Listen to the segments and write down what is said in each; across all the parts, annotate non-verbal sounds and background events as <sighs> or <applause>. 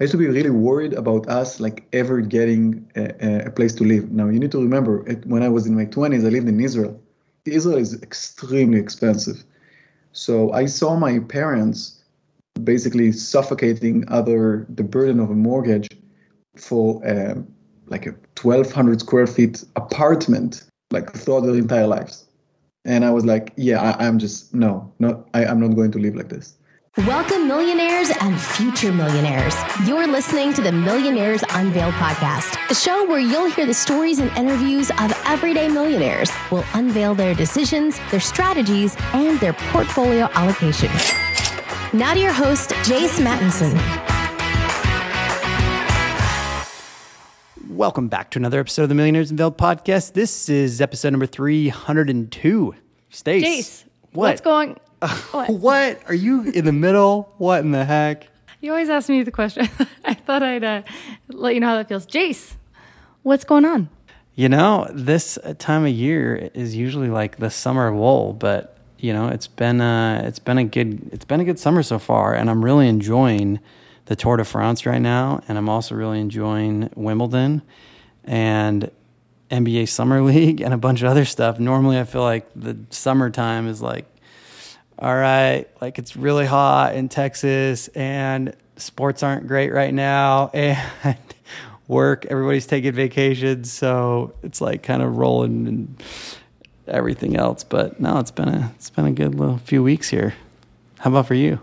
I used to be really worried about us like ever getting a, a place to live. Now you need to remember, when I was in my 20s, I lived in Israel. Israel is extremely expensive. So I saw my parents basically suffocating under the burden of a mortgage for um, like a 1200 square feet apartment like throughout their entire lives and i was like yeah I, am just no not I, i'm not going to live like this Welcome, millionaires and future millionaires. You're listening to the Millionaires Unveiled podcast, a show where you'll hear the stories and interviews of everyday millionaires. We'll unveil their decisions, their strategies, and their portfolio allocation. Now to your host, Jace Mattinson. Welcome back to another episode of the Millionaires Unveiled podcast. This is episode number 302. Stace. Jace, what? what's going <laughs> what? what? Are you in the middle? What in the heck? You always ask me the question. <laughs> I thought I'd uh, let you know how that feels. Jace, what's going on? You know, this time of year is usually like the summer lull, but you know, it's been uh, it's been a good it's been a good summer so far, and I'm really enjoying the Tour de France right now, and I'm also really enjoying Wimbledon and NBA Summer <laughs> League and a bunch of other stuff. Normally, I feel like the summertime is like all right, like it's really hot in Texas and sports aren't great right now <laughs> and work, everybody's taking vacations. So it's like kind of rolling and everything else. But no, it's been a, it's been a good little few weeks here. How about for you?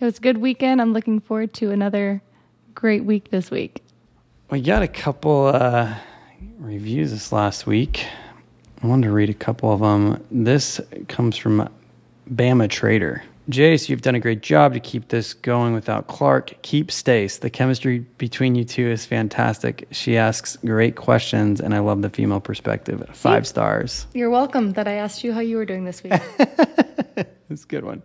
It was a good weekend. I'm looking forward to another great week this week. We got a couple uh, reviews this last week. I wanted to read a couple of them. This comes from Bama Trader. Jace, you've done a great job to keep this going without Clark. Keep Stace. The chemistry between you two is fantastic. She asks great questions, and I love the female perspective. Five stars. You're welcome that I asked you how you were doing this week. <laughs> That's a good one.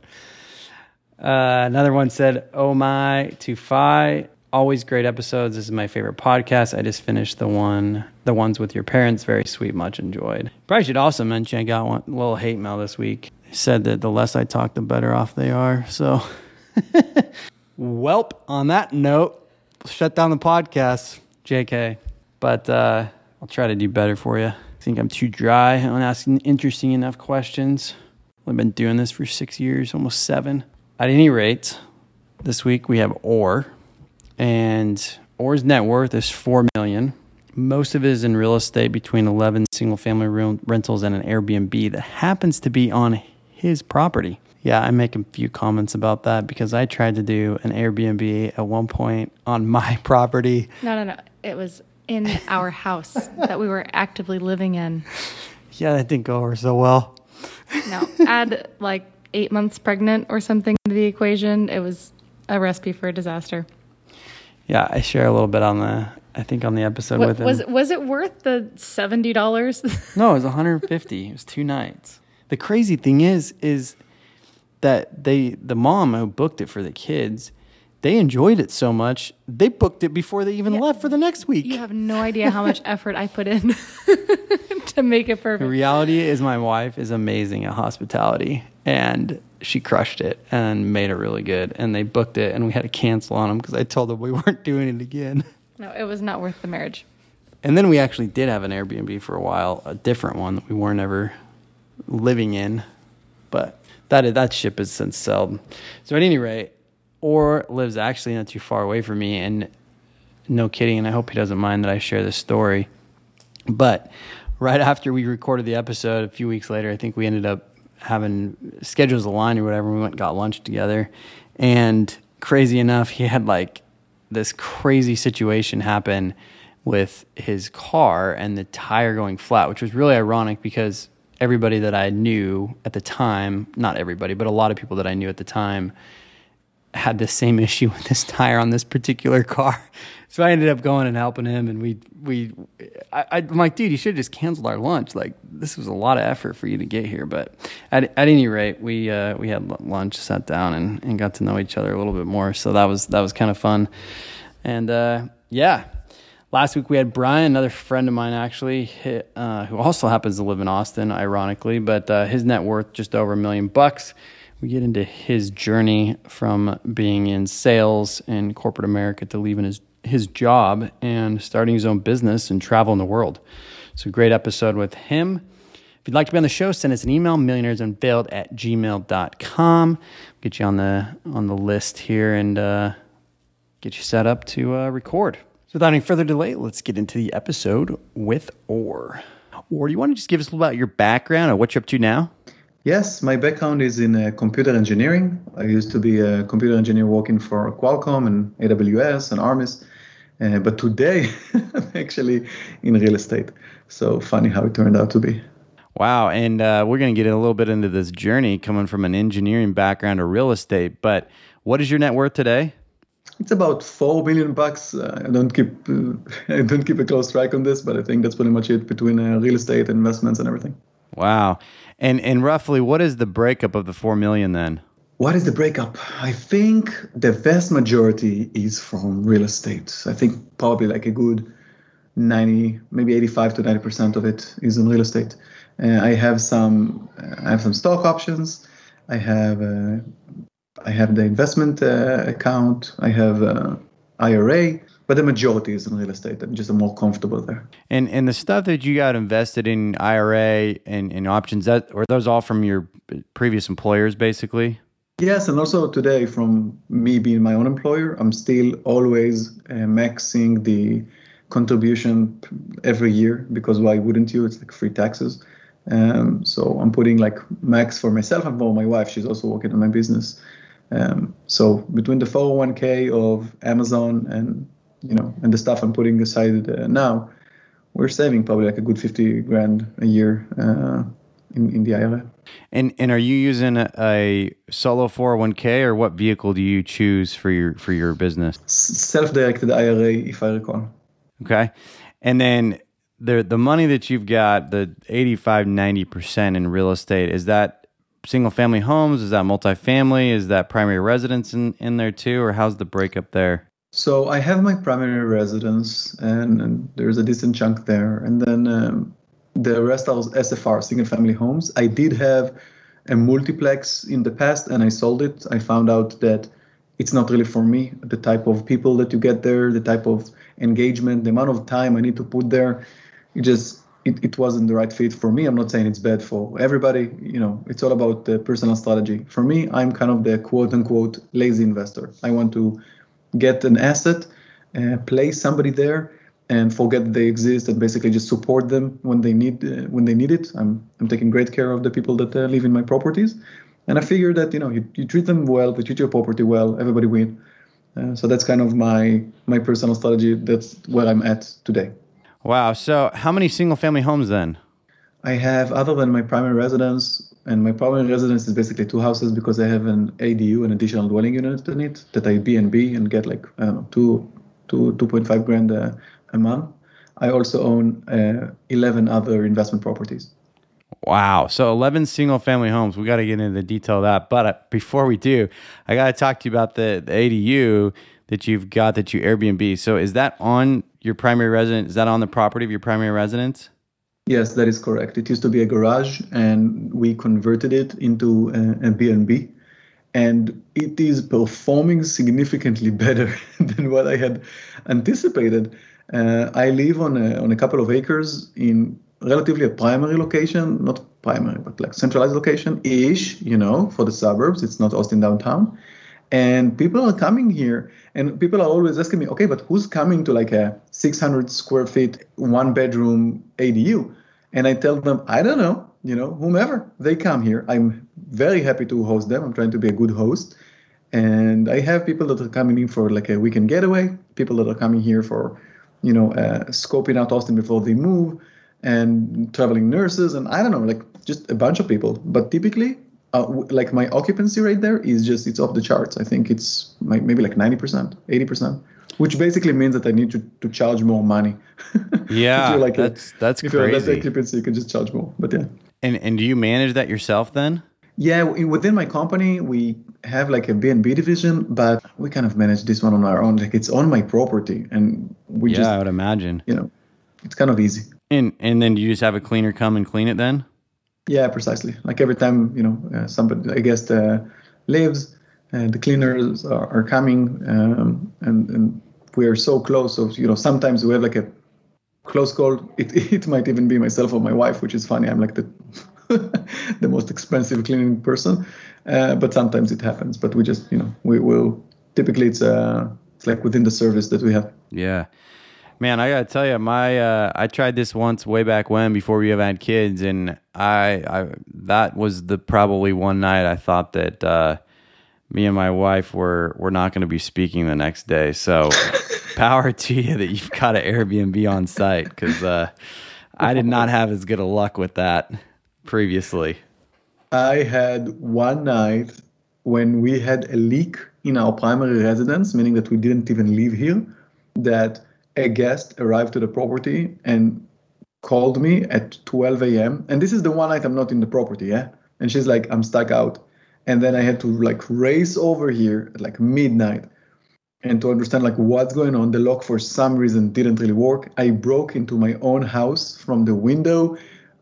Uh, another one said, Oh my, to Phi. Always great episodes. This is my favorite podcast. I just finished the one, the ones with your parents. Very sweet, much enjoyed. Probably should also mention I got one little hate mail this week said that the less I talk, the better off they are. So, welp, on that note, shut down the podcast, JK. But uh, I'll try to do better for you. I think I'm too dry on asking interesting enough questions. I've been doing this for six years, almost seven. At any rate, this week we have Or, and Or's net worth is four million. Most of it is in real estate between 11 single family rentals and an Airbnb that happens to be on his property. Yeah, I make a few comments about that because I tried to do an Airbnb at one point on <laughs> my property. No, no, no. It was in <laughs> our house that we were actively living in. Yeah, that didn't go over so well. No, add like eight months pregnant or something to the equation. It was a recipe for a disaster. Yeah, I share a little bit on the I think on the episode what, with him. Was was it worth the seventy dollars? no, it was one hundred fifty. It was two nights the crazy thing is, is that they the mom who booked it for the kids, they enjoyed it so much they booked it before they even yeah. left for the next week. You have no idea how much <laughs> effort I put in <laughs> to make it perfect. The reality is, my wife is amazing at hospitality, and she crushed it and made it really good. And they booked it, and we had to cancel on them because I told them we <laughs> weren't doing it again. No, it was not worth the marriage. And then we actually did have an Airbnb for a while, a different one that we weren't ever living in, but that that ship has since sailed. So at any rate, Or lives actually not too far away from me, and no kidding. And I hope he doesn't mind that I share this story. But right after we recorded the episode, a few weeks later, I think we ended up having schedules aligned or whatever. We went got lunch together, and crazy enough, he had like this crazy situation happen with his car and the tire going flat, which was really ironic because everybody that I knew at the time, not everybody, but a lot of people that I knew at the time had the same <laughs> issue with this tire on this particular car. <laughs> So I ended up going and helping him, and we we I, am like, dude, you should have just canceled our lunch. Like this was a lot of effort for you to get here, but at at any rate, we uh, we had lunch, sat down, and, and got to know each other a little bit more. So that was that was kind of fun, and uh, yeah, Last week we had Brian, another friend of mine actually, uh, who also happens to live in Austin, ironically, but uh, his net worth just over a million bucks. We get into his journey from being in sales in corporate America to leaving his his job and starting his own business and traveling the world. So great episode with him. If you'd like to be on the show, send us an email, millionairesunveiled at gmail.com. Get you on the on the list here and uh, get you set up to uh, record. So without any further delay, let's get into the episode with Or. Or, do you want to just give us a little about your background or what you're up to now? Yes, my background is in uh, computer engineering. I used to be a computer engineer working for Qualcomm and AWS and Armis. Uh, but today, <laughs> I'm actually in real estate. So funny how it turned out to be. Wow. And uh, we're going to get a little bit into this journey coming from an engineering background to real estate. But what is your net worth today? It's about four million bucks. Uh, I don't keep uh, <laughs> I don't keep a close track on this, but I think that's pretty much it between uh, real estate investments and everything. Wow. And and roughly, what is the breakup of the four million then? What is the breakup? I think the vast majority is from real estate. I think probably like a good 90, maybe 85 to 90 percent of it is in real estate. Uh, I have some, uh, I have some stock options. I have, uh, I have the investment uh, account. I have uh, IRA, but the majority is in real estate. I'm just more comfortable there. And and the stuff that you got invested in IRA and, and options that are those all from your previous employers, basically. Yes, and also today from me being my own employer, I'm still always uh, maxing the contribution every year because why wouldn't you? It's like free taxes. Um, so I'm putting like max for myself and for my wife. She's also working on my business. Um, so between the 401k of Amazon and you know and the stuff I'm putting aside uh, now, we're saving probably like a good 50 grand a year uh, in in the IRA. And and are you using a, a solo 401k or what vehicle do you choose for your for your business? Self-directed IRA, if I recall. Okay, and then the the money that you've got, the 85, 90 percent in real estate, is that single family homes? Is that multifamily? Is that primary residence in in there too, or how's the breakup there? So I have my primary residence, and, and there's a decent chunk there, and then um, the rest are SFR, single family homes. I did have a multiplex in the past, and I sold it. I found out that it's not really for me. The type of people that you get there, the type of engagement, the amount of time I need to put there, it just it, it wasn't the right fit for me. I'm not saying it's bad for everybody. You know, it's all about the personal strategy. For me, I'm kind of the quote unquote lazy investor. I want to get an asset, uh, place somebody there, and forget they exist, and basically just support them when they need uh, when they need it. I'm I'm taking great care of the people that uh, live in my properties, and I figure that you know you, you treat them well, you treat your property well, everybody win. Uh, so that's kind of my my personal strategy. That's where I'm at today. Wow. So how many single family homes then? I have other than my primary residence, and my primary residence is basically two houses because I have an ADU, an additional dwelling unit in it that I B and B and get like I don't know two two two point five grand a, a month. I also own uh, eleven other investment properties. Wow. So 11 single family homes. We got to get into the detail of that. But uh, before we do, I got to talk to you about the, the ADU that you've got that you Airbnb. So is that on your primary residence? Is that on the property of your primary residence? Yes, that is correct. It used to be a garage and we converted it into a, a B&B and it is performing significantly <laughs> better than what I had anticipated. Uh, I live on a, on a couple of acres in relatively a primary location, not primary, but like centralized location ish, you know, for the suburbs. It's not Austin downtown. And people are coming here, and people are always asking me, okay, but who's coming to like a 600 square feet, one bedroom ADU? And I tell them, I don't know, you know, whomever they come here. I'm very happy to host them. I'm trying to be a good host. And I have people that are coming in for like a weekend getaway, people that are coming here for, you know, uh, scoping out Austin before they move and traveling nurses and I don't know, like just a bunch of people. But typically, uh, like my occupancy rate there is just it's off the charts. I think it's maybe like ninety percent, eighty percent, which basically means that I need to, to charge more money. <laughs> Yeah, like that's a, that's if crazy. you're that occupancy, you can just charge more. But yeah. And and do you manage that yourself then? Yeah, within my company, we have like a B&B division, but we kind of manage this one on our own. Like it's on my property, and we yeah, just, I would imagine. you know, it's kind of easy. And and then do you just have a cleaner come and clean it then? Yeah, precisely. Like every time you know uh, somebody, I guess, uh, leaves, uh, the cleaners are, are coming, um, and and we are so close. So you know, sometimes we have like a close call. It <laughs> it might even be myself or my wife, which is funny. I'm like the <laughs> the most expensive cleaning person, uh, but sometimes it happens. But we just you know we will typically it's uh it's like within the service that we have. Yeah. Man, I gotta tell you, my uh, I tried this once way back when before we have had kids, and I, I that was the probably one night I thought that uh, me and my wife were were not going to be speaking the next day. So, <laughs> power to you that you've got an Airbnb on site because uh, I did not have as good a luck with that previously. I had one night when we had a leak in our primary residence, meaning that we didn't even live here, that a guest arrived to the property and called me at 12 a.m. And this is the one night I'm not in the property, yeah? And she's like, I'm stuck out. And then I had to like race over here at like midnight and to understand like what's going on. The lock for some reason didn't really work. I broke into my own house from the window,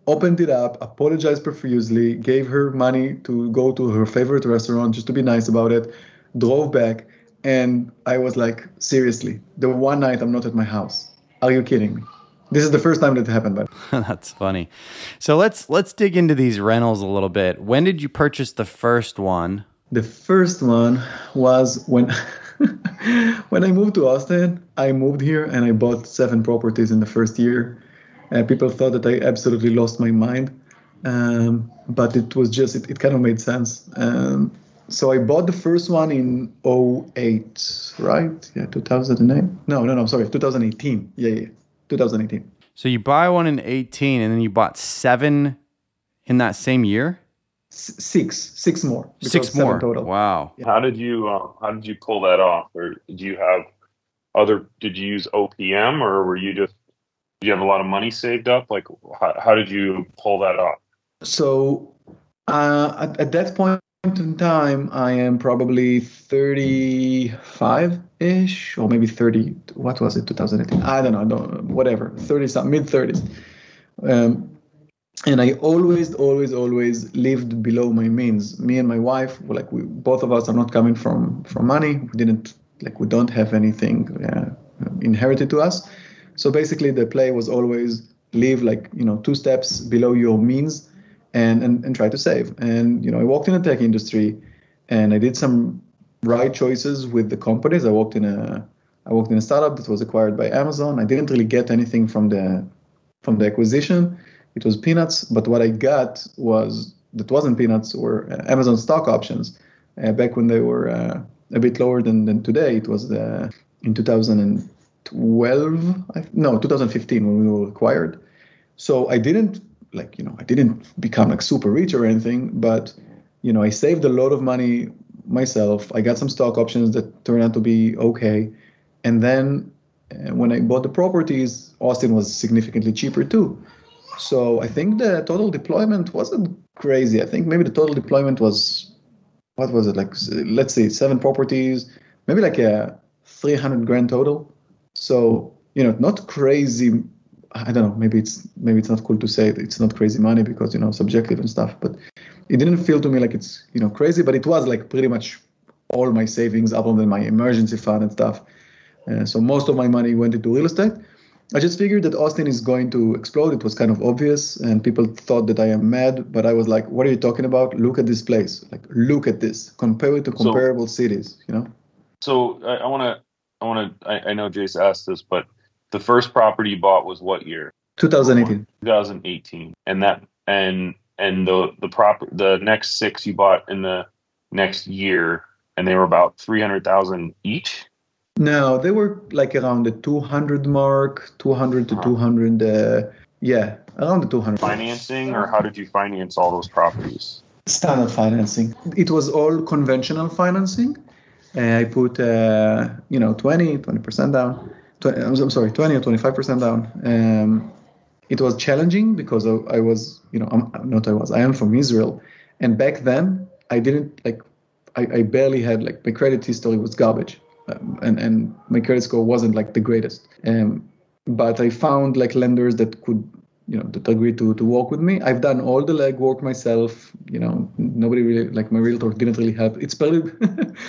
opened it up, apologized profusely, gave her money to go to her favorite restaurant just to be nice about it, drove back and I was like, seriously, the one night I'm not at my house. Are you kidding me? This is the first time that happened, but <laughs> that's funny. So let's let's dig into these rentals a little bit. When did you purchase the first one? The first one was when <laughs> when I moved to Austin. I moved here and I bought seven properties in the first year. Uh, people thought that I absolutely lost my mind, um, but it was just it, it kind of made sense. Um, so I bought the first one in 08, right? Yeah, 2008. No, no, no, sorry, 2018. Yeah, yeah, 2018. So you buy one in 18 and then you bought seven in that same year? S- six, six more. Six more. Total. Wow. How did you uh, how did you pull that off? Or did you have other did you use OPM or were you just did you have a lot of money saved up? Like how, how did you pull that off? So uh, at, at that point in time, I am probably 35 ish, or maybe 30. What was it, 2018? I don't know, I don't, whatever, 30 something, mid 30s. Um, and I always, always, always lived below my means. Me and my wife, like we, both of us are not coming from from money. We didn't like we don't have anything uh, inherited to us. So basically, the play was always live like you know two steps below your means and, and, and try to save. And, you know, I walked in the tech industry and I did some right choices with the companies. I worked in a, I worked in a startup that was acquired by Amazon. I didn't really get anything from the, from the acquisition. It was peanuts, but what I got was that wasn't peanuts were uh, Amazon stock options uh, back when they were uh, a bit lower than, than today. It was the, in 2012, no, 2015 when we were acquired. So I didn't like you know I didn't become like super rich or anything, but you know I saved a lot of money myself. I got some stock options that turned out to be okay, and then uh, when I bought the properties, Austin was significantly cheaper too. So I think the total deployment wasn't crazy. I think maybe the total deployment was what was it like? Let's say seven properties, maybe like a 300 grand total. So you know, not crazy I don't know. Maybe it's maybe it's not cool to say it's not crazy money because you know subjective and stuff. But it didn't feel to me like it's you know crazy. But it was like pretty much all my savings other than my emergency fund and stuff. Uh, so most of my money went into real estate. I just figured that Austin is going to explode. It was kind of obvious, and people thought that I am mad. But I was like, "What are you talking about? Look at this place. Like, look at this. Compare it to comparable so, cities. You know." So I want to, I want to. I, I know Jace asked this, but the first property you bought was what year? 2018. 2018. And that and and the the prop the next six you bought in the next year and they were about 300,000 each? No, they were like around the 200 mark, 200 to uh-huh. 200 uh, yeah, around the 200. Financing or how did you finance all those properties? Standard financing. It was all conventional financing. Uh, I put uh, you know 20 20% down 20, I'm sorry, 20 or 25 percent down. Um, it was challenging because I, was, you know, I'm not I was, I am from Israel, and back then I didn't like, I, I barely had like my credit history was garbage, um, and and my credit score wasn't like the greatest. Um, but I found like lenders that could you know that agreed to to work with me. I've done all the legwork myself. You know, nobody really like my realtor didn't really help. It's pretty <laughs>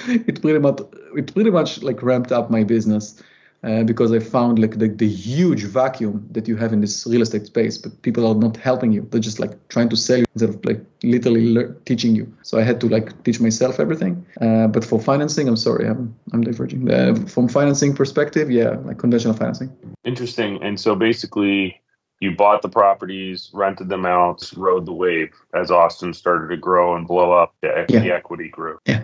it pretty much it pretty much like ramped up my business. Uh, because I found like the, the huge vacuum that you have in this real estate space, but people are not helping you. They're just like trying to sell you instead of like literally le- teaching you. So I had to like teach myself everything. Uh, but for financing, I'm sorry, I'm I'm diverging. Uh, from financing perspective, yeah, like conventional financing. Interesting. And so basically, you bought the properties, rented them out, rode the wave as Austin started to grow and blow up. The, Yeah. the equity grew. Yeah.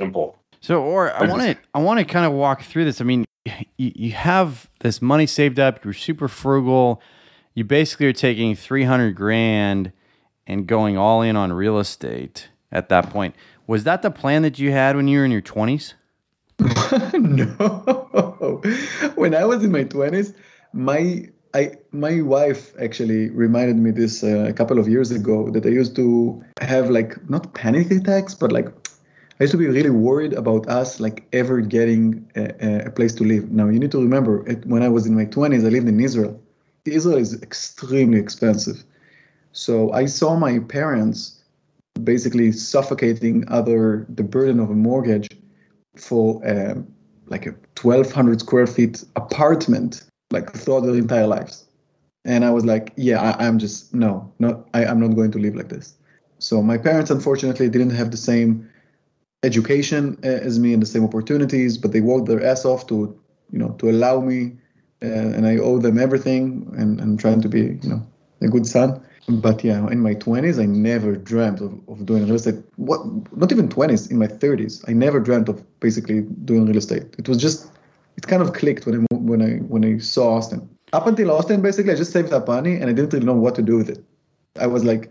Simple. So, or I I want to, I want to kind of walk through this. I mean, you, you have this money saved up. You're super frugal. You basically are taking three hundred grand and going all in on real estate at that point. Was that the plan that you had when you were in your twenties? <laughs> no. When I was in my 20s, my I my wife actually reminded me this uh, a couple of years ago that I used to have like not panic attacks, but like I used to be really worried about us like ever getting a, a place to live. Now you need to remember, it, when I was in my 20s, I lived in Israel. Israel is extremely expensive, so I saw my parents basically suffocating under the burden of a mortgage for um, like a 1200 square feet apartment like throughout their entire lives and i was like yeah I, i'm just no not I, i'm not going to live like this so my parents unfortunately didn't have the same education uh, as me and the same opportunities but they worked their ass off to you know to allow me uh, and i owe them everything and i'm trying to be you know a good son. But yeah in my 20s i never dreamt of, of doing real estate. What not even 20s in my 30s i never dreamt of basically doing real estate. It was just it kind of clicked when i when i when i saw austin. Up until austin basically i just saved up money and i didn't really know what to do with it. I was like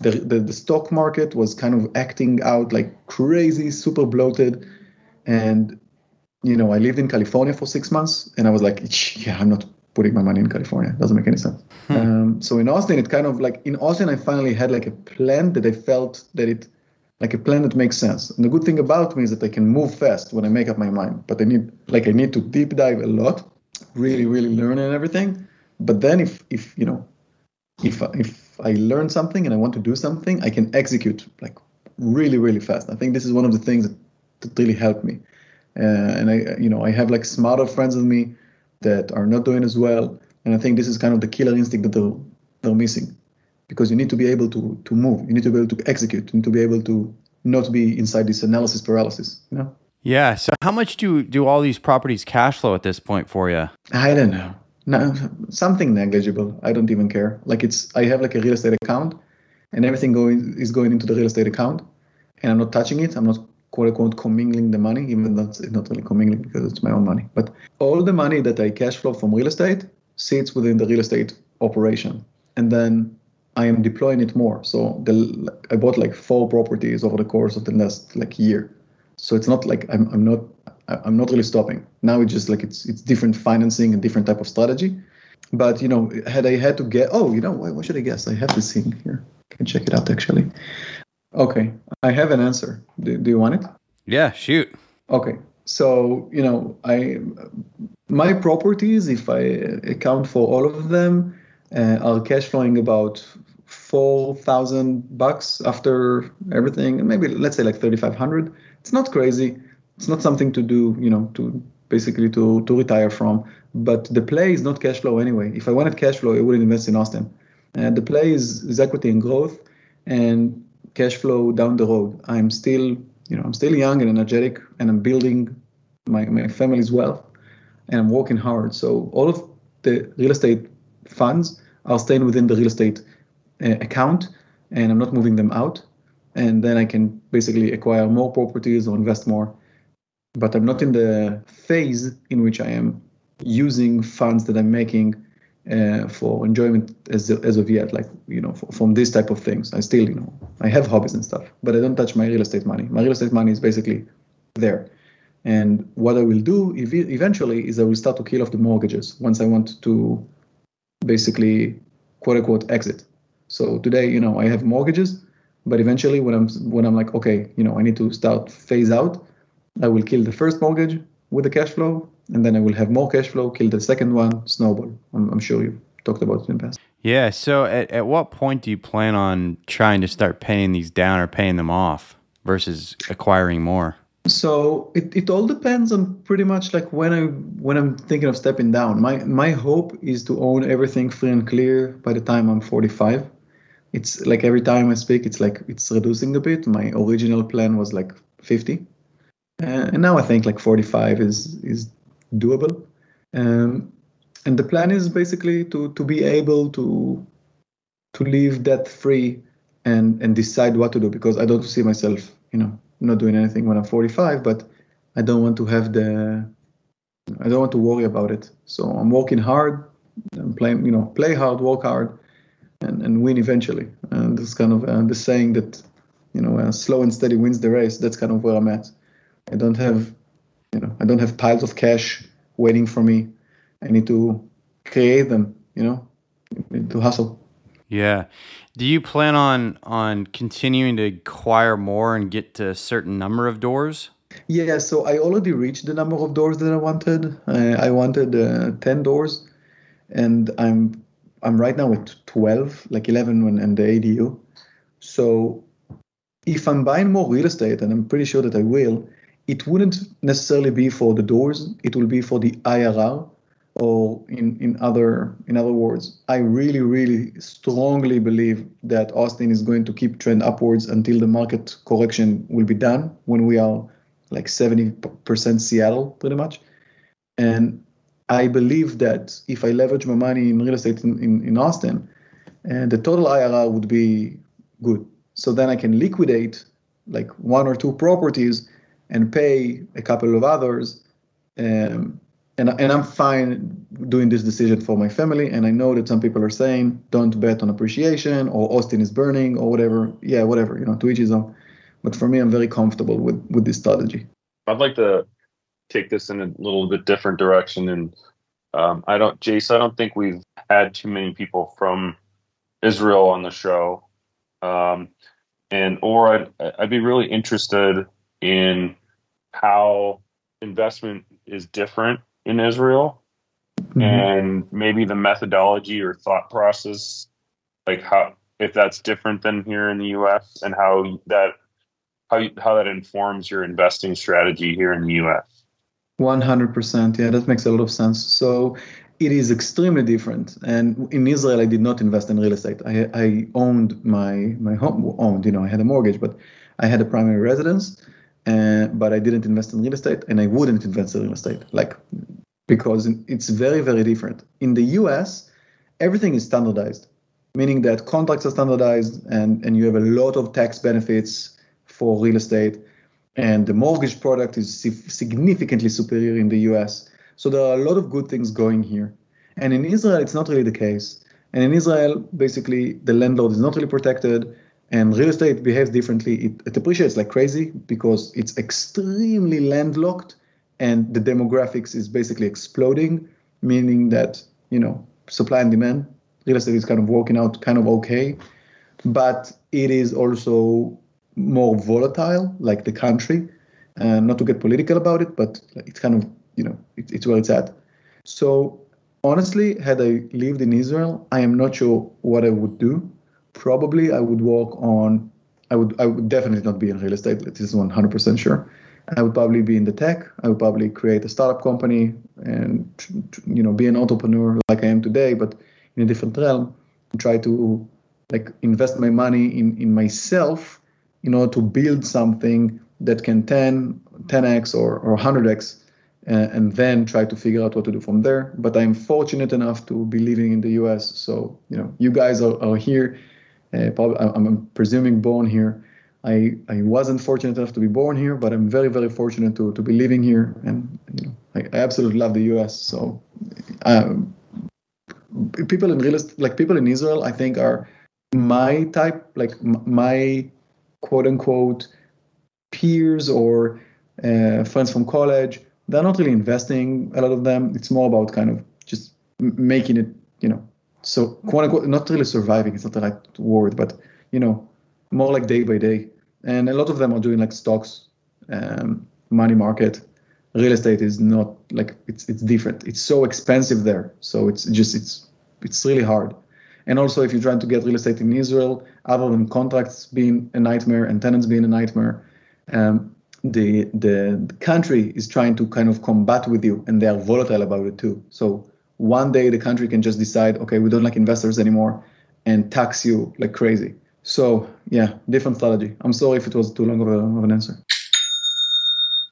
the, the, the stock market was kind of acting out like crazy super bloated and you know i lived in california for six months and i was like yeah i'm not putting my money in California. It doesn't make any sense. Um, so in Austin, it kind of like in Austin, I finally had like a plan that I felt that it like a plan that makes sense. And the good thing about me is that I can move fast when I make up my mind. But I need like I need to deep dive a lot, really, really learn and everything. But then if if you know if if I learn something and I want to do something, I can execute like really, really fast. I think this is one of the things that, really helped me. Uh, and I you know I have like smarter friends with me that are not doing as well. And I think this is kind of the killer instinct that they're, they're missing because you need to be able to, to move. You need to be able to execute. You need to be able to not be inside this analysis paralysis, you know? Yeah. So, how much do do all these properties cash flow at this point for you? I don't know. No, something negligible. I don't even care. Like it's, I have like a real estate account and everything going is going into the real estate account and I'm not touching it. I'm not quote unquote commingling the money, even though it's not really commingling because it's my own money. But all the money that I cash flow from real estate sits within the real estate operation. And then I am deploying it more. So the, I bought like four properties over the course of the last like year. So it's not like I'm, I'm not I'm not really stopping. Now it's just like it's it's different financing and different type of strategy. But you know, had I had to get oh, you know, what, what should I guess? I have this thing here. Can check it out actually. Okay, I have an answer. Do, do you want it? Yeah, shoot. Okay, so you know, I my properties, if I account for all of them, uh, are cash flowing about four thousand bucks after everything, and maybe let's say like thirty five hundred. It's not crazy. It's not something to do, you know, to basically to to retire from. But the play is not cash flow anyway. If I wanted cash flow, I wouldn't invest in Austin. Uh, the play is, is equity and growth, and cash flow down the road. I'm still, you know, I'm still young and energetic, and I'm building my my family's wealth, and I'm working hard. So all of the real estate funds are staying within the real estate uh, account, and I'm not moving them out. And then I can basically acquire more properties or invest more. But I'm not in the phase in which I am using funds that I'm making uh, for enjoyment as, as of yet, like, you know, for, from this type of things. I still, you know, I have hobbies and stuff, but I don't touch my real estate money. My real estate money is basically there. And what I will do ev- eventually is I will start to kill off the mortgages once I want to basically, quote unquote, exit. So today, you know, I have mortgages, but eventually when I'm when I'm like, okay, you know, I need to start phase out, I will kill the first mortgage with the cash flow, and then I will have more cash flow, kill the second one, snowball. I'm, I'm sure you've talked about it in the past. Yeah. So at, at what point do you plan on trying to start paying these down or paying them off versus acquiring more? So it, it all depends on pretty much like when I when I'm thinking of stepping down. My my hope is to own everything free and clear by the time I'm 45. It's like every time I speak, it's like it's reducing a bit. My original plan was like 50, uh, and now I think like 45 is is doable. Um, and the plan is basically to to be able to to live debt free and and decide what to do because I don't see myself, you know, not doing anything when I'm 45, but I don't want to have the I don't want to worry about it. So I'm working hard, I'm playing, you know, play hard, work hard, and, and win eventually. And this kind of uh, the saying that, you know, uh, slow and steady wins the race. That's kind of where I'm at. I don't have, you know, I don't have piles of cash waiting for me. I need to create them, you know, to hustle. Yeah. Do you plan on on continuing to acquire more and get to a certain number of doors? Yeah, so I already reached the number of doors that I wanted. Uh, I wanted uh, 10 doors, and I'm I'm right now at 12, like 11 when and the ADU. So if I'm buying more real estate, and I'm pretty sure that I will, it wouldn't necessarily be for the doors. It will be for the IRR or in, in other in other words, I really, really strongly believe that Austin is going to keep trend upwards until the market correction will be done when we are like 70% Seattle pretty much. And I believe that if I leverage my money in real estate in, in, in Austin, and the total IRR would be good. So then I can liquidate like one or two properties and pay a couple of others. Um, and, and I'm fine doing this decision for my family. And I know that some people are saying, don't bet on appreciation or Austin is burning or whatever. Yeah, whatever, you know, to each his own. But for me, I'm very comfortable with, with this strategy. I'd like to take this in a little bit different direction. And um, I don't, Jace, I don't think we've had too many people from Israel on the show. Um, and, or I'd, I'd be really interested in how investment is different in Israel mm-hmm. and maybe the methodology or thought process, like how if that's different than here in the U.S. and how that how how that informs your investing strategy here in the U.S. One hundred percent, yeah, that makes a lot of sense. So it is extremely different. And in Israel, I did not invest in real estate. I, I owned my my home, owned, you know, I had a mortgage, but I had a primary residence. Uh, but I didn't invest in real estate, and I wouldn't invest in real estate. Like because it's very, very different. In the US, everything is standardized, meaning that contracts are standardized and, and you have a lot of tax benefits for real estate. And the mortgage product is significantly superior in the US. So there are a lot of good things going here. And in Israel, it's not really the case. And in Israel, basically, the landlord is not really protected, and real estate behaves differently. It, it appreciates like crazy because it's extremely landlocked and the demographics is basically exploding, meaning that you know supply and demand, real estate is kind of working out kind of okay, but it is also more volatile, like the country. Uh, not to get political about it, but it's kind of you know it, it's where it's at. So honestly, had I lived in Israel, I am not sure what I would do. Probably I would work on. I would I would definitely not be in real estate. This is 100% sure. I would probably be in the tech. I would probably create a startup company and you know be an entrepreneur like I am today, but in a different realm. Try to like invest my money in in myself in order to build something that can 10 10x or, or 100x uh, and then try to figure out what to do from there but i'm fortunate enough to be living in the us so you know you guys are, are here probably i'm presuming born here I, I wasn't fortunate enough to be born here, but I'm very, very fortunate to, to be living here. And you know, I, I absolutely love the US. So um, people in real estate, like people in Israel, I think are my type, like my quote unquote peers or uh, friends from college. They're not really investing, a lot of them. It's more about kind of just making it, you know, so quote unquote, not really surviving, it's not the right word, but, you know, more like day by day. And a lot of them are doing like stocks, um, money market. Real estate is not like it's it's different. It's so expensive there. So it's just it's it's really hard. And also, if you're trying to get real estate in Israel, other than contracts being a nightmare and tenants being a nightmare, um, the, the the country is trying to kind of combat with you, and they are volatile about it too. So one day the country can just decide, okay, we don't like investors anymore, and tax you like crazy. So yeah, different strategy. I'm sorry if it was too long of, a, of an answer.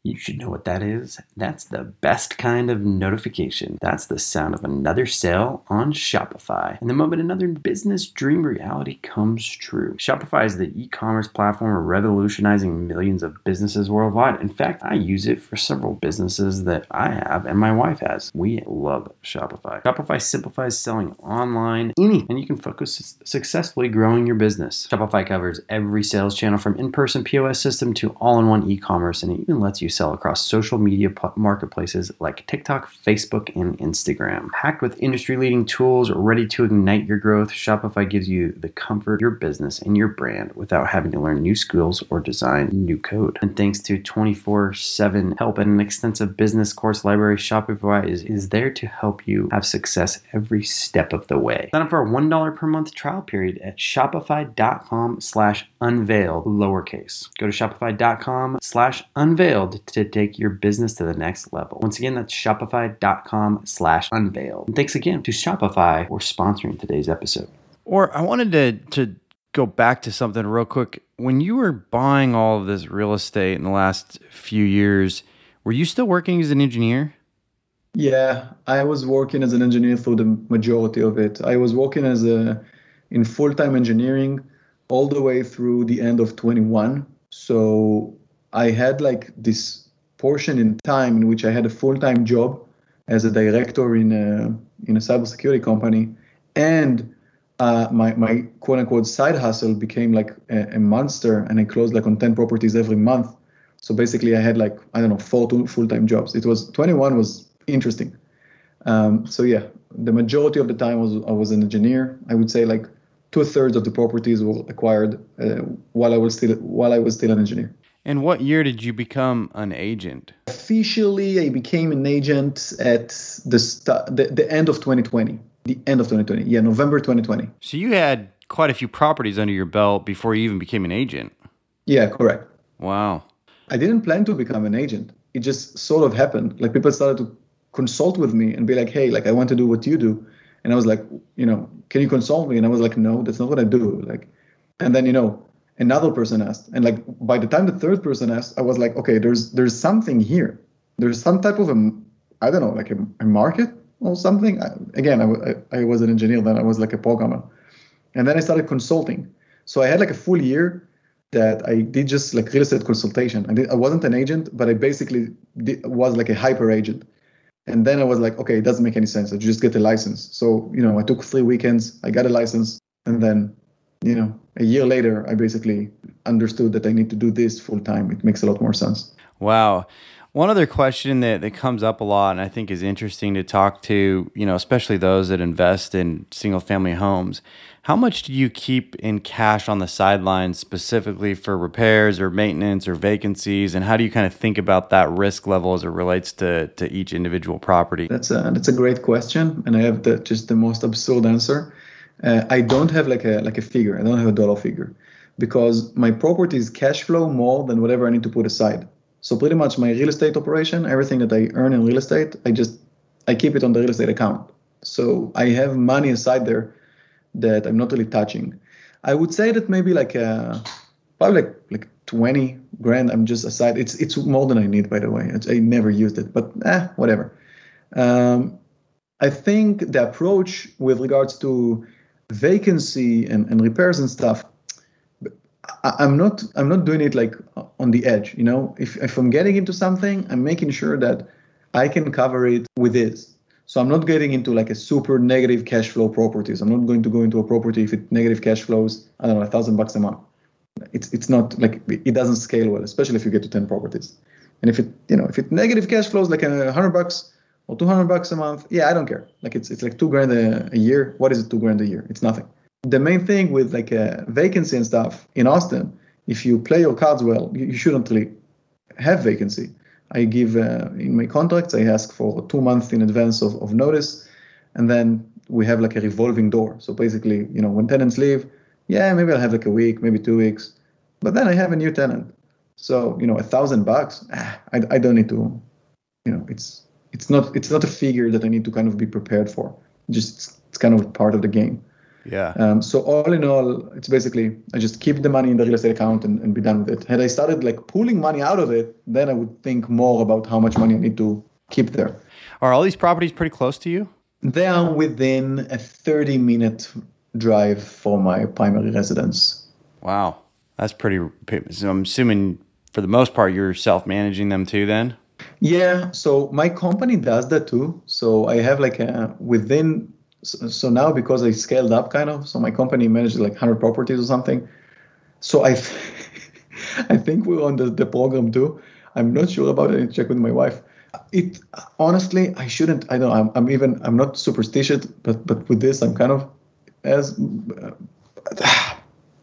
You should know what that is. That's the best kind of notification. That's the sound of another sale on Shopify. And the moment another business dream reality comes true. Shopify is the e commerce platform revolutionizing millions of businesses worldwide. In fact, I use it for several businesses that I have and my wife has. We love Shopify. Shopify simplifies selling online, and you can focus successfully growing your business. Shopify covers every sales channel from in person POS system to all in one e commerce, and it even lets you sell across social media marketplaces like TikTok, Facebook, and Instagram. Packed with industry leading tools ready to ignite your growth, Shopify gives you the comfort of your business and your brand without having to learn new skills or design new code. And thanks to 24 7 help and an extensive business course library, Shopify is, is there to help you have success every step of the way. Sign up for a $1 per month trial period at shopify.com slash unveiled lowercase. Go to shopify.com slash unveiled to take your business to the next level. Once again, that's shopify.com slash unveiled. And thanks again to Shopify for sponsoring today's episode. Or I wanted to, to go back to something real quick. When you were buying all of this real estate in the last few years, were you still working as an engineer? Yeah, I was working as an engineer for the majority of it. I was working as a in full-time engineering all the way through the end of 21. So I had like this portion in time in which I had a full-time job as a director in a in a cybersecurity company, and uh, my my quote unquote side hustle became like a, a, monster, and I closed like on ten properties every month. So basically, I had like I don't know four full-time jobs. It was 21 was interesting. Um, so yeah, the majority of the time was I was an engineer. I would say like two thirds of the properties were acquired uh, while I was still while I was still an engineer. And what year did you become an agent? Officially, I became an agent at the, st- the, the end of 2020. The end of 2020. Yeah, November 2020. So you had quite a few properties under your belt before you even became an agent. Yeah, correct. Wow. I didn't plan to become an agent. It just sort of happened. Like people started to consult with me and be like, "Hey, like I want to do what you do." And I was like, you know, can you consult me? And I was like, no, that's not what I do. Like, and then you know, another person asked. And like by the time the third person asked i was like okay there's there's something here. There's some type of a i don't know like a, a market or something. I, again I, I, I was an engineer then. I was like a programmer. And then i started consulting. So i had like a full year that i did just like real estate consultation. I, did, I wasn't an agent but i basically did, was like a hyper agent. And then i was like okay it doesn't make any sense. I just get a license. So you know i took three weekends. I got a license. And then you know, a year later, I basically understood that I need to do this full time. It makes a lot more sense. Wow. One other question that, that comes up a lot and I think is interesting to talk to, you know, especially those that invest in single family homes. How much do you keep in cash on the sidelines specifically for repairs or maintenance or vacancies? And how do you kind of think about that risk level as it relates to, to each individual property? That's a, that's a great question. And I have the, just the most absurd answer. Uh, I don't have like a like a figure. I don't have a dollar figure because my properties cash flow more than whatever I need to put aside. So pretty much my real estate operation, everything that I earn in real estate, I just I keep it on the real estate account. So I have money aside there that I'm not really touching. I would say that maybe like a, uh, probably like like 20 grand I'm just aside. It's it's more than I need by the way. It's, I never used it, but eh, whatever. Um, I think the approach with regards to vacancy and, and repairs and stuff i'm not i'm not doing it like on the edge you know? If, if i'm getting into something i'm making sure that i can cover it with this. So i'm not getting into like a super negative cash flow properties. I'm not going to go into a property if it negative cash flows i don't know a thousand bucks a month. It's it's not like it doesn't scale well especially if you get to 10 properties. And if it you know if it negative cash flows like a hundred bucks or 200 bucks a month yeah i don't care. Like it's it's like two grand a, a year. What is it two grand a year? It's nothing. The main thing with like a vacancy and stuff in austin if you play your cards well you, you shouldn't really have vacancy. I give uh, in my contracts i ask for two months in advance of, of notice and then we have like a revolving door. So basically, you know, when tenants leave, yeah, maybe I'll have like a week, maybe two weeks, but then I have a new tenant. So you know, a thousand bucks, ah, I, I don't need to, you know, it's it's not it's not a figure that I need to kind of be prepared for. Just it's, it's kind of part of the game. Yeah. Um, so all in all, it's basically I just keep the money in the real estate account and, and be done with it. Had I started like pulling money out of it, then I would think more about how much money I need to keep there. Are all these properties pretty close to you? They are within a 30 minute drive for my primary residence. Wow. That's pretty. So I'm assuming for the most part you're self managing them too then? Yeah. So my company does that too. So I have like a within. So now because I scaled up kind of, so my company manages like 100 properties or something. So I, <laughs> I think we're on the, the program too. I'm not sure about it. I check with my wife it honestly i shouldn't i don't I'm, I'm even i'm not superstitious but but with this i'm kind of as uh, <sighs>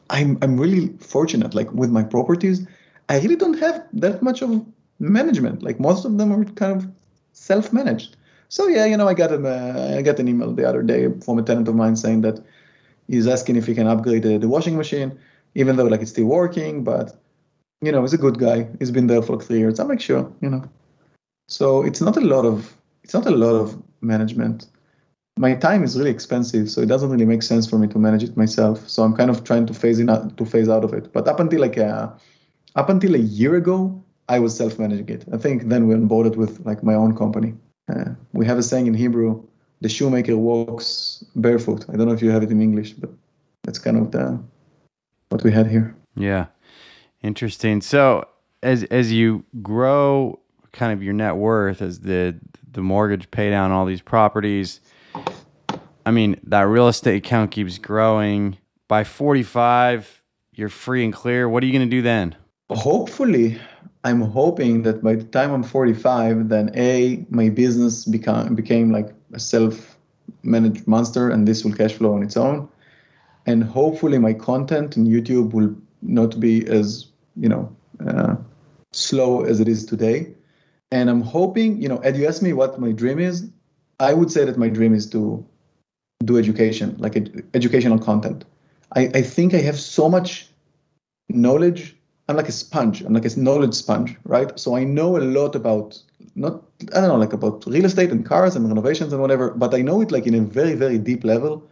i'm i'm really fortunate like with my properties i really don't have that much of management like most of them are kind of self-managed so yeah you know i got an uh, i got an email the other day from a tenant of mine saying that he's asking if he can upgrade the, the washing machine even though like it's still working but you know he's a good guy he's been there for like three years i'm like sure you know so it's not a lot of it's not a lot of management. My time is really expensive, so it doesn't really make sense for me to manage it myself. So I'm kind of trying to phase in to phase out of it. But up until like a, up until a year ago, I was self-managing it. I think then we onboarded with like my own company. Uh, we have a saying in Hebrew: "The shoemaker walks barefoot." I don't know if you have it in English, but that's kind of the what we had here. Yeah, interesting. So as as you grow kind of your net worth as the the mortgage pay down all these properties. I mean, that real estate account keeps growing. By 45, you're free and clear. What are you going to do then? Hopefully, I'm hoping that by the time I'm 45, then A, my business become, became like a self managed monster and this will cash flow on its own. And hopefully, my content in YouTube will not be as, you know, uh, slow as it is today and I'm hoping, you know, Ed, you asked me what my dream is. I would say that my dream is to do education, like ed- educational content. I, I think I have so much knowledge. I'm like a sponge. I'm like a knowledge sponge, right? So I know a lot about not I don't know like about real estate and cars and renovations and whatever, but I know it like in a very very deep level,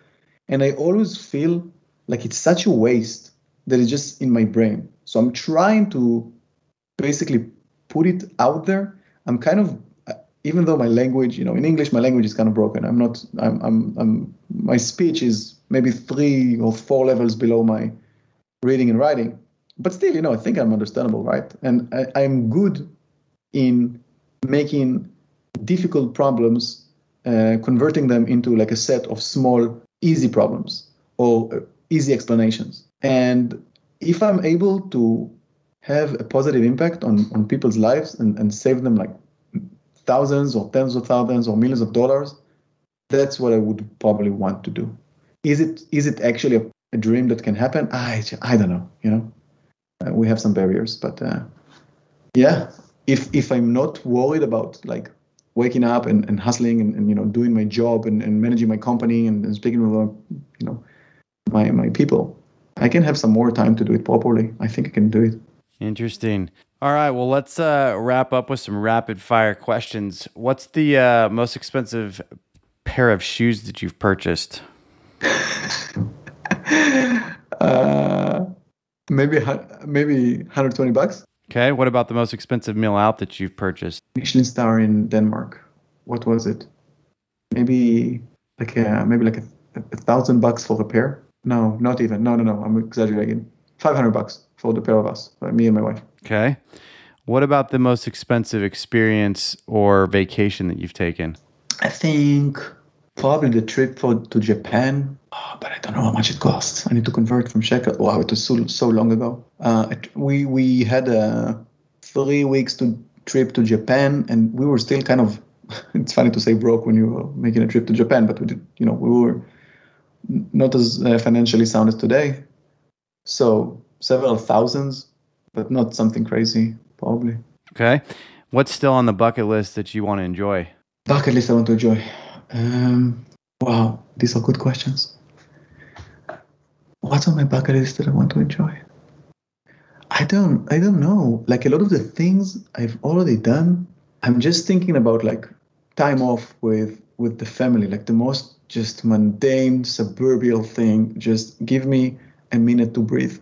and I always feel like it's such a waste that it's just in my brain. So I'm trying to basically put it out there I'm kind of even though my language, you know, in English my language is kind of broken. I'm not. I'm. I'm. I'm my speech is maybe three or four levels below my reading and writing, but still, you know, I think I'm understandable, right? And I, I'm good in making difficult problems, uh, converting them into like a set of small, easy problems or uh, easy explanations. And if I'm able to have a positive impact on, on people's lives and, and save them like thousands or tens of thousands or millions of dollars, that's what I would probably want to do. Is it is it actually a, a dream that can happen? I I don't know. You know, we have some barriers, but uh, yeah, if if I'm not worried about like waking up and, and hustling and, and you know doing my job and, and managing my company and, and speaking with you know my my people, I can have some more time to do it properly. I think I can do it. Interesting. All right. Well, let's uh, wrap up with some rapid fire questions. What's the uh, most expensive pair of shoes that you've purchased? <laughs> uh, maybe maybe 120 bucks. Okay. What about the most expensive meal out that you've purchased? Michelin star in Denmark. What was it? Maybe like a, maybe like a, a thousand bucks for a pair. No, not even. No, no, no. I'm exaggerating. 500 bucks for the pair of us, uh, me and my wife. Okay. What about the most expensive experience or vacation that you've taken? I think probably the trip for to Japan, oh, but I don't know how much it costs. I need to convert from shekel. Wow, it was so so long ago. Uh, it, we we had a three weeks to trip to Japan, and we were still kind of. <laughs> It's funny to say broke when you're making a trip to Japan, but we did, you know, we were not as uh, financially sound as today. So several thousands, but not something crazy, probably. Okay. What's still on the bucket list that you want to enjoy? Bucket list I want to enjoy. Um, Wow, these are good questions. What's on my bucket list that I want to enjoy? I don't I don't know. Like a lot of the things I've already done, I'm just thinking about like time off with with the family, like the most just mundane suburban thing. Just give me a minute to breathe.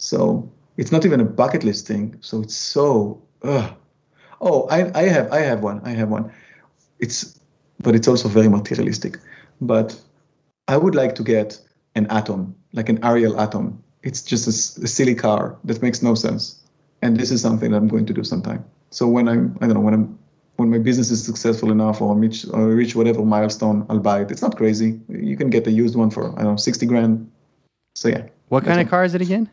So it's not even a bucket list thing. So it's so ugh. Oh, I, I have I have one. I have one. It's but it's also very materialistic. But I would like to get an atom, like an Ariel atom. It's just a, a silly car that makes no sense. And this is something that I'm going to do sometime. So when I'm I don't know when I'm when my business is successful enough or I reach, or reach whatever milestone, I'll buy it. It's not crazy. You can get a used one for I don't know 60 grand. So yeah. What kind of car is it again?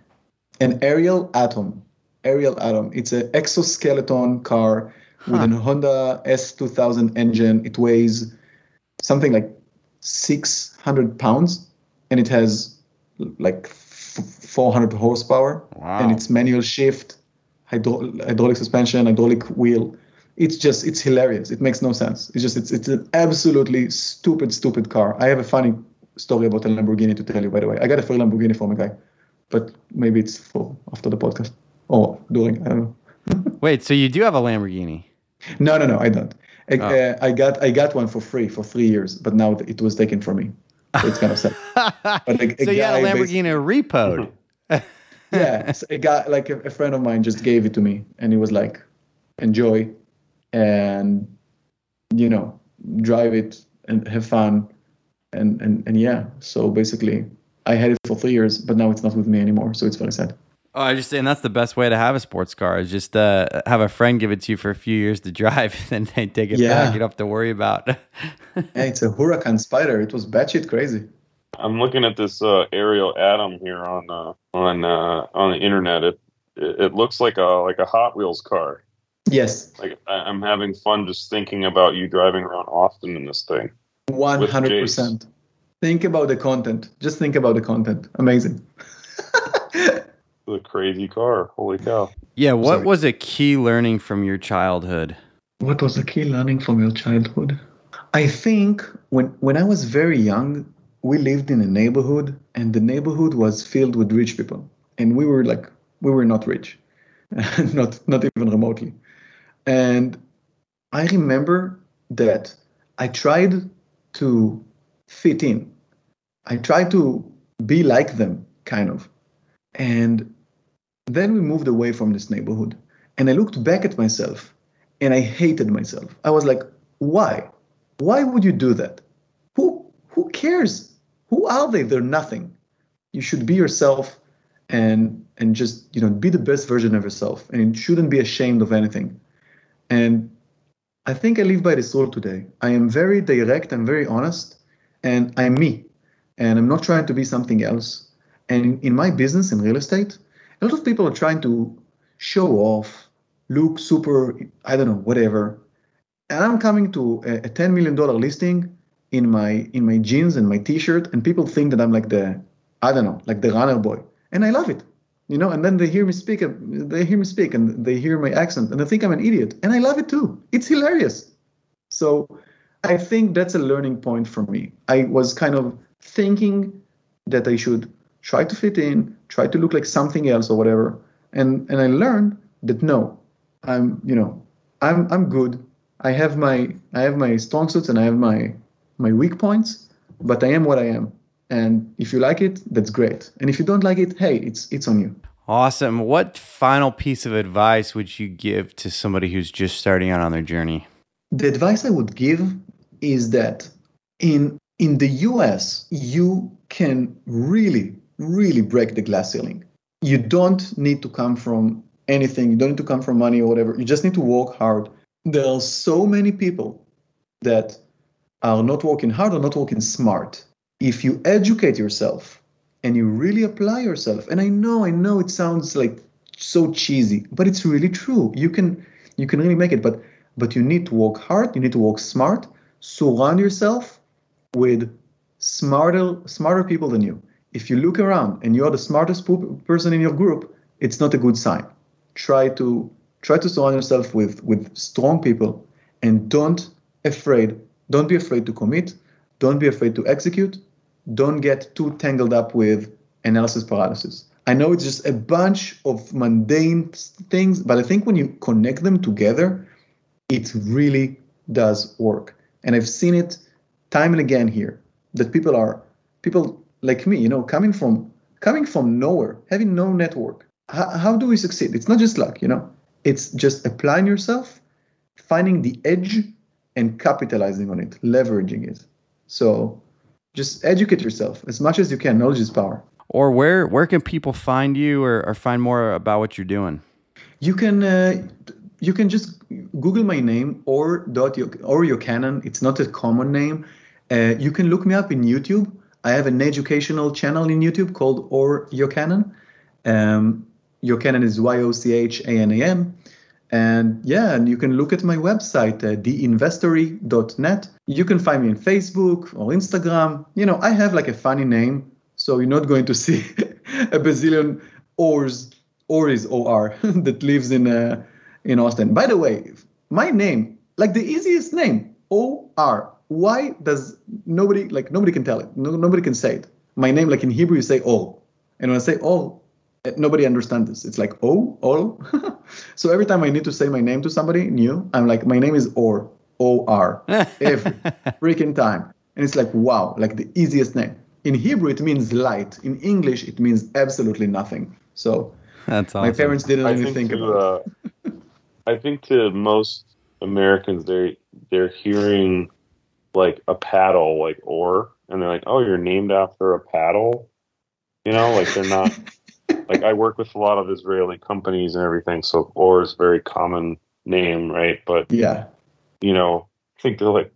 An Ariel Atom. Ariel Atom. It's an exoskeleton car with Huh. a Honda S2000 engine. It weighs something like 600 pounds, and it has like f- 400 horsepower, Wow. and it's manual shift, hydro- hydraulic suspension, hydraulic wheel. It's just it's hilarious. It makes no sense. It's just it's it's an absolutely stupid stupid car. I have a funny story about a Lamborghini to tell you. By the way, I got a free Lamborghini from a guy, but maybe it's for after the podcast or during. I don't know. <laughs> Wait, so you do have a Lamborghini? No, no, no, I don't. I, Oh. uh, I got I got one for free for three years, but now it was taken from me. So it's kind of sad. <laughs> But so you had a Lamborghini repoed. <laughs> yeah, so a guy like a, a friend of mine just gave it to me, and he was like, "Enjoy, and you know, drive it and have fun, and and and yeah." So basically, I had it for three years, but now it's not with me anymore. So it's very sad. Oh, I just saying that's the best way to have a sports car is just uh, have a friend give it to you for a few years to drive, <laughs> then they take it Yeah. back. You don't have to worry about. <laughs> Hey, it's a Huracan Spyder. It was batshit crazy. I'm looking at this uh, Ariel Atom here on uh, on uh, on the internet. It, it it looks like a like a Hot Wheels car. Yes, Like I- I'm having fun just thinking about you driving around Austin in this thing. one hundred percent. Think about the content. Just think about the content. Amazing. The crazy car. Holy cow! yeah, what Sorry. was a key learning from your childhood? What was a key learning from your childhood? I think when when I was very young, we lived in a neighborhood, and the neighborhood was filled with rich people, and we were like we were not rich, <laughs> not not even remotely. And I remember that I tried to fit in. I tried to be like them, kind of. And then we moved away from this neighborhood, and I looked back at myself and I hated myself. I was like, why? Why would you do that? Who who cares? Who are they? They're nothing. You should be yourself and and just you know be the best version of yourself and you shouldn't be ashamed of anything. And I think I live by this rule today. I am very direct, I'm very honest, and I'm me. And I'm not trying to be something else. And in my business in real estate, a lot of people are trying to show off, look super, I don't know, whatever. And I'm coming to a, a $10 million listing in my in my jeans and my t-shirt, and people think that I'm like the, I don't know, like the runner boy. And I love it. You know, and then they hear me speak, they hear me speak and they hear my accent and they think I'm an idiot. And I love it too. It's hilarious. So I think that's a learning point for me. I was kind of thinking that I should try to fit in, try to look like something else or whatever. And and I learned that no, I'm you know, I'm I'm good. I have my I have my strong suits and I have my my weak points, but I am what I am. And if you like it, that's great. And if you don't like it, hey, it's it's on you. Awesome. What final piece of advice would you give to somebody who's just starting out on their journey? The advice I would give is that in in the US, you can really, really break the glass ceiling. You don't need to come from anything. You don't need to come from money or whatever. You just need to work hard. There are so many people that are not working hard or not working smart. If you educate yourself and you really apply yourself, and I know, I know it sounds like so cheesy, but it's really true. You can you can really make it, but but you need to work hard, you need to work smart, surround yourself with smarter smarter people than you. If you look around and you're the smartest person in your group, it's not a good sign. Try to try to surround yourself with with strong people and don't afraid don't be afraid to commit don't be afraid to execute. Don't get too tangled up with analysis paralysis. I know it's just a bunch of mundane things, but I think when you connect them together, it really does work. And I've seen it time and again here that people are people like me, you know, coming from coming from nowhere, having no network. How, how do we succeed? It's not just luck, you know. It's just applying yourself, finding the edge, and capitalizing on it, leveraging it. So just educate yourself as much as you can. Knowledge is power. Or where where can people find you or, or find more about what you're doing? You can uh, you can just Google my name or dot or your Yochanan. It's not a common name. Uh, you can look me up in YouTube. I have an educational channel in YouTube called Or Yochanan. Um, Yochanan is Y O C H A N A M. And yeah, and you can look at my website, uh, theinvestory.net. You can find me on Facebook or Instagram. You know, I have like a funny name, so you're not going to see <laughs> a bazillion ors, or is OR, <laughs> that lives in uh, in Austin. By the way, my name, like the easiest name, OR. Why does nobody like nobody can tell it? No, nobody can say it. My name, like in Hebrew, you say Or, and when I say Or, nobody understands this. It's like oh, oh. <laughs> so every time I need to say my name to somebody new, I'm like, my name is Or, O R, <laughs> every freaking time. And it's like, wow, like the easiest name. In Hebrew, it means light. In English, it means absolutely nothing. So That's awesome. my parents didn't I even think think to, about it. uh, I think to most Americans, they they're hearing like a paddle, like or, and they're like, "Oh, you're named after a paddle," you know, like they're not. <laughs> like I work with a lot of Israeli companies and everything, so or is a very common name, right? But Yeah. you know, I think they're like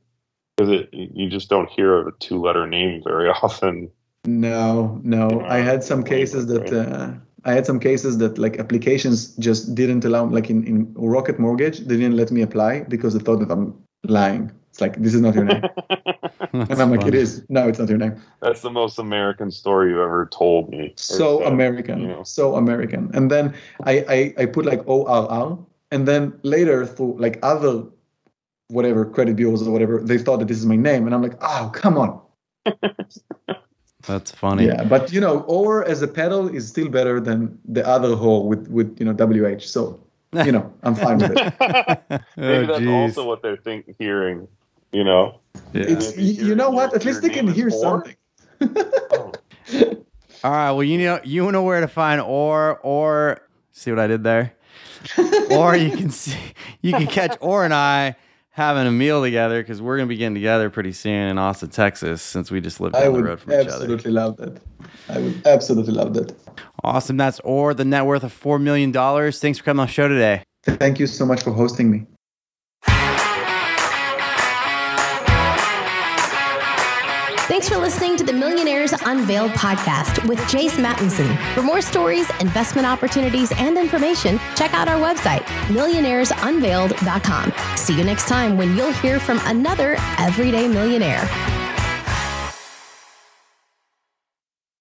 because it you just don't hear of a two letter name very <laughs> often. No, no. I had some cases that uh, I had some cases that like applications just didn't allow like in, in Rocket Mortgage, they didn't let me apply because they thought that I'm lying. It's like this is not your name. <laughs> and I'm like, it is. No, it's not your name. That's the most American story you ever told me. Or So said, American. you know. So American. And then I, I, I put like ORR and then later through like other whatever credit bureaus or whatever, they thought that this is my name. And I'm like, oh come on. <laughs> That's funny. Yeah, but you know, or as a pedal is still better than the other hole with with you know WH. So you know, I'm fine with it. <laughs> Maybe Oh, that's geez. also what they're think hearing. You know, Yeah. It's you, you know what? At least they can hear Or? something. Oh, <laughs> All right. Well, you know, you know where to find or or see what I did there, or you can <laughs> see you can catch or and I having a meal together because we're gonna be getting together pretty soon in Austin, Texas, since we just live down I the road from each other. absolutely love that. I would absolutely love that. Awesome. That's or the net worth of four million dollars. Thanks for coming on the show today. Thank you so much for hosting me. Thanks for listening to the Millionaires Unveiled podcast with Jace Mattinson. For more stories, investment opportunities, and information, check out our website, millionairesunveiled.com. See you next time when you'll hear from another everyday millionaire.